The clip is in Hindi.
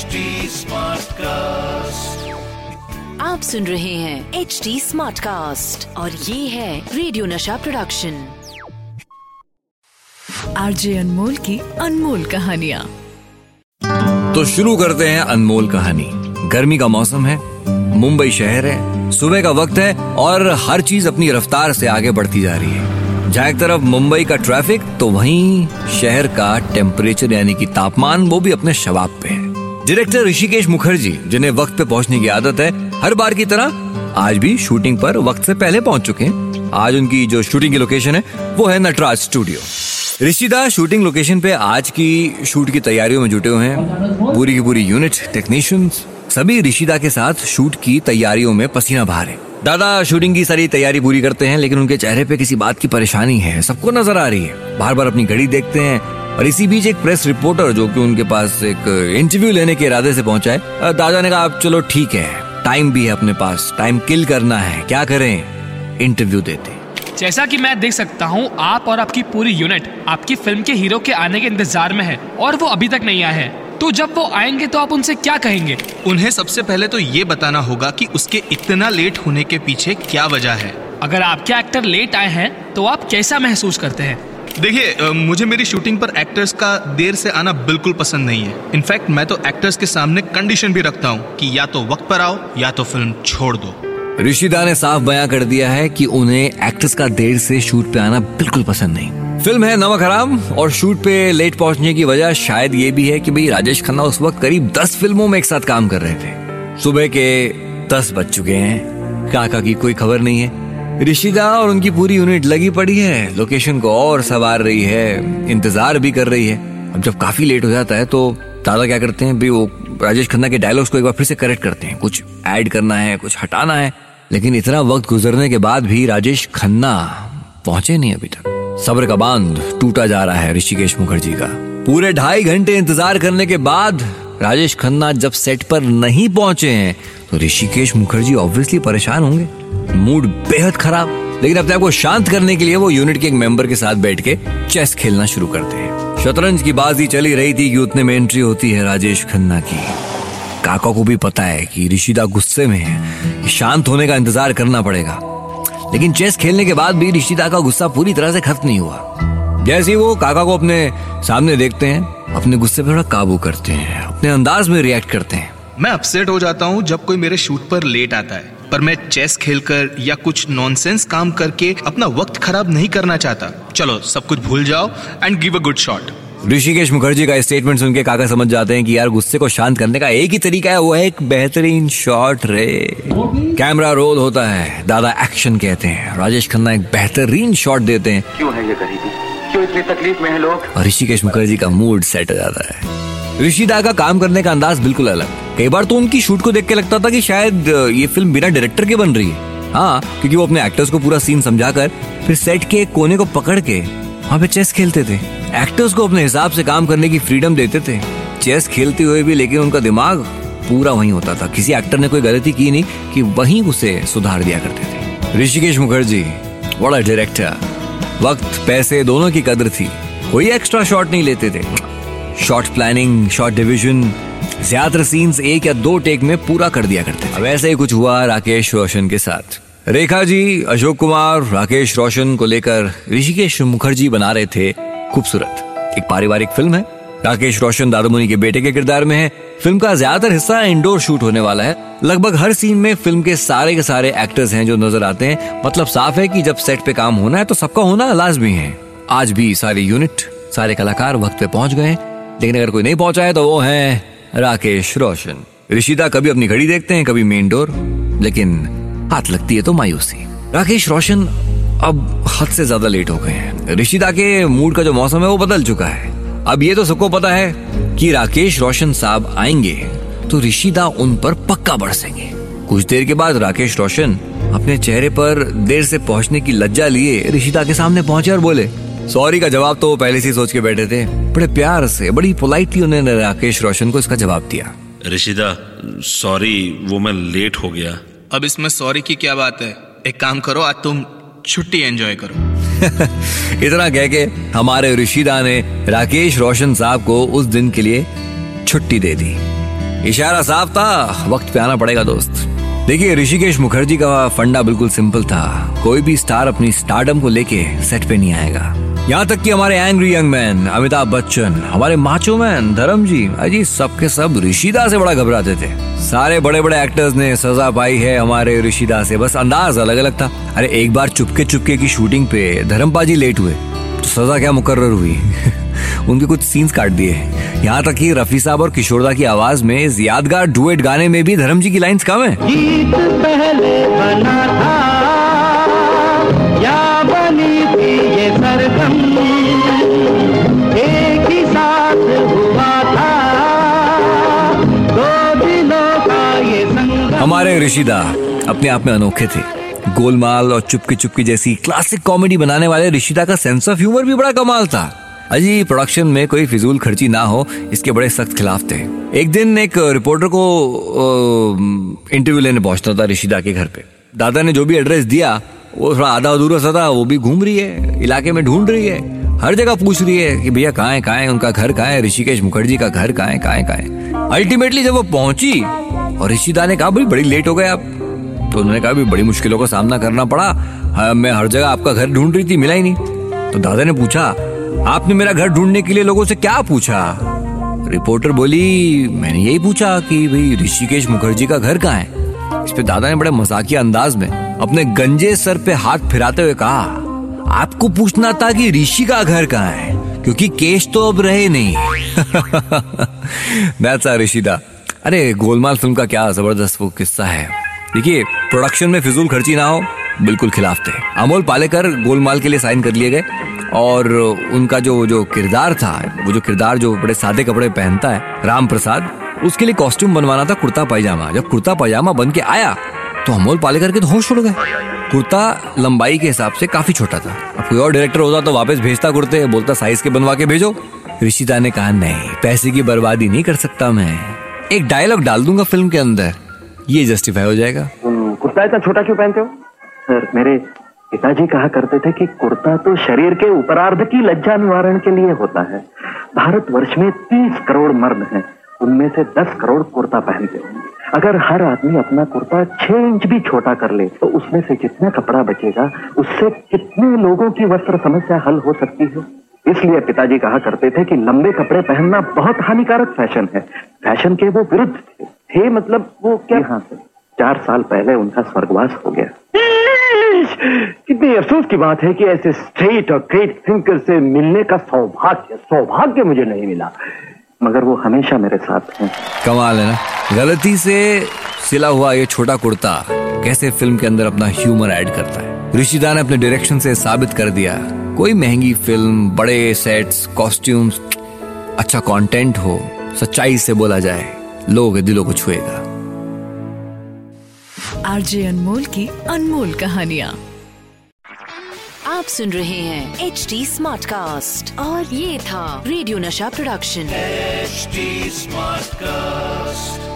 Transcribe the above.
HD कास्ट आप सुन रहे हैं एच डी स्मार्ट कास्ट और ये है रेडियो नशा प्रोडक्शन आरजे अनमोल की अनमोल कहानिया। तो शुरू करते हैं अनमोल कहानी। गर्मी का मौसम है मुंबई शहर है सुबह का वक्त है और हर चीज़ अपनी रफ्तार से आगे बढ़ती जा रही है। जहाँ एक तरफ़ मुंबई का ट्रैफ़िक तो वहीं शहर का टेम्परेचर यानी कि तापमान वो भी अपने शवाब पे है। डायरेक्टर ऋषिकेश मुखर्जी जिन्हें वक्त पे पहुँचने की आदत है, हर बार की तरह आज भी शूटिंग पर वक्त से पहले पहुँच चुके हैं। आज उनकी जो शूटिंग की लोकेशन है, वो है Natraj studio Rishida shooting location पे आज की शूट की तैयारियों में जुटे हुए हैं। पूरी की पूरी यूनिट टेक्नीशियंस सभी ऋषिदा के साथ शूट की तैयारियों में पसीना बहा रहे दादा शूटिंग की सारी तैयारी पूरी करते हैं, लेकिन उनके चेहरे पे किसी बात की परेशानी है, सबको नज़र आ रही है। बार बार अपनी घड़ी देखते हैं और इसी बीच एक प्रेस रिपोर्टर जो कि उनके पास एक इंटरव्यू लेने के इरादे से पहुँचा है दादा ने कहा आप चलो ठीक है टाइम भी है अपने पास टाइम किल करना है क्या करें? इंटरव्यू देते। जैसा कि मैं देख सकता हूँ आप और आपकी पूरी यूनिट आपकी फ़िल्म के हीरो के आने के इंतज़ार में है और वो अभी तक नहीं आए हैं। तो जब वो आएँगे तो आप उनसे क्या कहेंगे? उन्हें सबसे पहले तो ये बताना होगा कि उसके इतना लेट होने के पीछे क्या वजह है। अगर आपके एक्टर लेट आए हैं तो आप कैसा महसूस करते हैं? देखिए मुझे मेरी शूटिंग पर एक्टर्स का देर से आना बिल्कुल पसंद नहीं है। इनफैक्ट मैं तो एक्टर्स के सामने कंडीशन भी रखता हूँ कि या तो वक्त पर आओ, या तो फ़िल्म छोड़ दो। ऋषिदा ने साफ़ बयां कर दिया है कि उन्हें एक्ट्रेस का देर से शूट पे आना बिल्कुल पसंद नहीं। फ़िल्म है नमक हराम, और शूट पे लेट पहुँचने की वजह शायद ये भी है कि भाई राजेश खन्ना उस वक्त करीब दस फ़िल्मों में एक साथ काम कर रहे थे। सुबह के दस बज चुके हैं, काका की कोई खबर नहीं है। ऋषिदा और उनकी पूरी यूनिट लगी पड़ी है। लोकेशन को और सवार रही है। इंतज़ार भी कर रही है। अब जब काफ़ी लेट हो जाता है तो दादा क्या करते हैं? भी वो राजेश खन्ना के डायलॉग्स को एक बार फिर से करेक्ट करते हैं। कुछ ऐड करना है, कुछ हटाना है। लेकिन इतना वक्त गुजरने के बाद भी राजेश खन्ना पहुँचे नहीं अभी तक। सब्र का बाँध टूटा जा रहा है ऋषिकेश मुखर्जी का। पूरे ढाई घंटे इंतज़ार करने के बाद राजेश खन्ना जब सेट पर नहीं पहुँचे हैं तो ऋषिकेश मुखर्जी ऑब्वियसली परेशान होंगे। मूड बेहद खराब। लेकिन अपने आप को शांत करने के लिए वो यूनिट के एक मेंबर के साथ बैठ के चेस खेलना शुरू करते हैं। शतरंज की बाजी चली रही थी कि उतने में एंट्री होती है राजेश खन्ना की। काका को भी पता है कि ऋषिदा गुस्से में है शांत होने का इंतज़ार करना पड़ेगा। लेकिन चेस खेलने के बाद भी ऋषिदा का गुस्सा पूरी तरह से खत्म नहीं हुआ। जैसे ही वो काका को अपने सामने देखते हैं, अपने गुस्से पर थोड़ा काबू करते हैं। अपने अंदाज में रिएक्ट करते हैं। मैं अपसेट हो जाता हूँ जब कोई मेरे शूट पर लेट आता है पर मैं चेस खेलकर या कुछ नॉनसेंस काम करके अपना वक्त खराब नहीं करना चाहता। चलो सब कुछ भूल जाओ and give a good shot Hrishikesh Mukherjee का स्टेटमेंट सुन के काका समझ जाते हैं कि यार गुस्से को शांत करने का एक ही तरीका है वो है एक बेहतरीन शॉट रे। कैमरा रोल होता है दादा एक्शन कहते हैं राजेश खन्ना एक बेहतरीन शॉट देते हैं। क्यों है ये गरीबी? क्यों इतनी तकलीफ़ में है लोग? और ऋषिकेश मुखर्जी का मूड सेट हो जाता है। ऋषिदा का काम करने का अंदाज बिल्कुल अलग। कई बार तो उनकी शूट को देख के लगता था कि शायद ये फ़िल्म बिना डायरेक्टर के बन रही है। हाँ क्योंकि वो अपने एक्टर्स को पूरा सीन समझाकर फिर सेट के एक कोने को पकड़ के वहाँ पे चेस खेलते थे। एक्टर्स को अपने हिसाब से काम करने की फ्रीडम देते थे। चेस खेलते हुए भी, लेकिन उनका दिमाग पूरा वहीं होता था। किसी एक्टर ने कोई गलती की नहीं कि वहीं उसे सुधार दिया करते थे। ऋषिकेश मुखर्जी, बड़ा डायरेक्टर। वक्त, पैसे दोनों की कदर थी। कोई एक्स्ट्रा शॉट नहीं लेते थे। शॉट प्लानिंग शॉट डिविजन ज़्यादातर सीन्स एक या दो टेक में पूरा कर दिया करते अब ऐसे ही कुछ हुआ राकेश रोशन के साथ। रेखा जी, अशोक कुमार, राकेश रोशन को लेकर ऋषिकेश मुखर्जी बना रहे थे खूबसूरत। एक पारिवारिक फ़िल्म है। राकेश रोशन दादामुनि के बेटे के किरदार में है। फ़िल्म का ज़्यादातर हिस्सा इंडोर शूट होने वाला है। लगभग हर सीन में फ़िल्म के सारे के सारे एक्टर्स हैं जो नज़र आते हैं। मतलब साफ़ है कि जब सेट पे काम होना है तो सबका होना लाजमी है। आज भी सारी यूनिट सारे कलाकार वक्त पे पहुँच गए लेकिन अगर कोई नहीं पहुँचा है तो वो है राकेश रोशन। ऋषिदा कभी अपनी घड़ी देखते हैं, कभी मेन डोर। लेकिन हाथ लगती है तो मायूसी। राकेश रोशन अब हद से ज़्यादा लेट हो गए हैं। ऋषिदा के मूड का जो मौसम है वो बदल चुका है। अब ये तो सबको पता है कि राकेश रोशन साहब आएँगे तो ऋषिदा उन पर पक्का बरसेंगे। कुछ देर के बाद राकेश रोशन अपने चेहरे पर देर से पहुँचने की लज्जा लिए ऋषिदा के सामने पहुँचे और बोले सॉरी का जवाब तो वो पहले से सोच के बैठे थे। बड़े प्यार से बड़ी पोलाइटली उन्होंने राकेश रोशन को इसका जवाब दिया। ऋषिदा सॉरी वो मैं लेट हो गया। अब इसमें सॉरी की क्या बात है? एक काम करो आज तुम छुट्टी एंजॉय करो। इतना कह के हमारे ऋषिदा ने राकेश रोशन साहब को उस दिन के लिए छुट्टी दे दी। इशारा साफ़ था वक्त पे आना पड़ेगा दोस्त। देखिए ऋषिकेश मुखर्जी का फंडा बिल्कुल सिंपल था। कोई भी स्टार अपनी स्टारडम को लेके सेट पे नहीं आएगा। यहाँ तक कि हमारे angry young man Amitabh Bachchan, हमारे माचो मैन धर्म जी अजी सबके सब ऋषिदा से बड़ा घबराते थे। सारे बड़े बड़े एक्टर्स ने सजा पाई है हमारे ऋषिदा से। बस अंदाज अलग अलग था। अरे एक बार चुपके चुपके की शूटिंग पे धर्मपाजी लेट हुए। तो सजा क्या मुकर्र हुई? उनके कुछ सीन्स काट दिए। यहाँ तक कि रफी साहब और किशोरदा की आवाज़ में इस यादगार डुएट गाने में भी धर्म जी की लाइंस कम है। संगम ऋषिदा अपने आप में अनोखे थे। गोलमाल और चुपकी चुपकी जैसी क्लासिक कॉमेडी बनाने वाले ऋषिदा का सेंस ऑफ़ ह्यूमर भी बड़ा कमाल था। अजी प्रोडक्शन में कोई फिजूल खर्ची ना हो, इसके बड़े सख्त खिलाफ थे। एक दिन एक रिपोर्टर को इंटरव्यू लेने पहुँचना था ऋषिदा के घर पे। दादा ने जो भी एड्रेस दिया, वो थोड़ा आधा अधूरा सा था, वो भी घूम रही है, इलाके में ढूंढ रही है। हर जगह पूछ रही है कि भैया कहाँ है कहाँ है उनका घर, कहाँ है ऋषिकेश मुखर्जी का घर, कहाँ है कहाँ है कहाँ है। अल्टीमेटली जब वो पहुँची और ऋषिदा ने कहा भाई बड़ी लेट हो गए आप। तो उन्होंने कहा भी बड़ी मुश्किलों का सामना करना पड़ा। हाँ, मैं हर जगह आपका घर ढूंढ रही थी मिला ही नहीं। तो दादा ने पूछा आपने मेरा घर ढूँढने के लिए लोगों से क्या पूछा? रिपोर्टर बोली मैंने यही पूछा कि भाई ऋषिकेश मुखर्जी का घर कहाँ है? इस पे दादा ने बड़े मजाकिया अंदाज में अपने गंजे सर पे हाथ फिराते हुए कहा आपको पूछना था कि ऋषि का घर कहाँ है? क्योंकि केश तो अब रहे नहीं। ऋषिदा अरे, गोलमाल फ़िल्म का क्या ज़बरदस्त वो किस्सा है। देखिए प्रोडक्शन में फिजूल खर्ची ना हो, बिल्कुल खिलाफ थे। अमोल पालेकर गोलमाल के लिए साइन कर लिए गए और उनका जो जो किरदार था, वो जो किरदार जो बड़े सादे कपड़े पहनता है राम प्रसाद उसके लिए कॉस्ट्यूम बनवाना था कुर्ता पायजामा। जब कुर्ता पायजामा बन के आया तो अमोल पालेकर के तो होश उड़ गए। कुर्ता लंबाई के हिसाब से काफ़ी छोटा था। अब कोई और डायरेक्टर होता तो वापस भेजता कुर्ते, बोलता साइज़ के बनवा के भेजो। ऋषिता ने कहा, नहीं, पैसे की बर्बादी नहीं कर सकता मैं। एक डायलॉग डाल दूँगा फ़िल्म के अंदर। ये जस्टिफाई हो जाएगा। कुर्ता इतना छोटा क्यों पहनते हो? सर मेरे पिताजी कहा करते थे कि कुर्ता तो शरीर के उपरार्ध की लज्जा निवारण के लिए होता है। भारत वर्ष में तीस करोड़ मर्द हैं। उनमें से दस करोड़ कुर्ता पहनते होंगे। अगर हर आदमी अपना कुर्ता छह इंच भी छोटा कर ले तो उसमें से जितना कपड़ा बचेगा, उससे कितने लोगों की वस्त्र समस्या हल हो सकती है? इसलिए पिताजी कहा करते थे कि लंबे कपड़े पहनना बहुत हानिकारक फ़ैशन है। फ़ैशन के वो विरुद्ध थे। थे मतलब वो क्या? हाँ सर। चार साल पहले उनका स्वर्गवास हो गया। कितनी अफसोस की बात है कि ऐसे स्ट्रेट और ग्रेट थिंकर से मिलने का सौभाग्य सौभाग्य मुझे नहीं मिला। मगर वो हमेशा मेरे साथ हैं। कमाल है ना? गलती से सिला हुआ ये छोटा कुर्ता कैसे फ़िल्म के अंदर अपना ह्यूमर ऐड करता है? ऋषिदा ने अपने डायरेक्शन से साबित कर दिया। कोई महँगी फ़िल्म बड़े सेट्स कॉस्ट्यूम्स अच्छा कंटेंट हो सच्चाई से बोला जाए लोग दिलों को छुएगा। आरजे अनमोल की अनमोल कहानियाँ। आप सुन रहे हैं एच डी स्मार्ट कास्ट और ये था रेडियो नशा प्रोडक्शन। H smart cast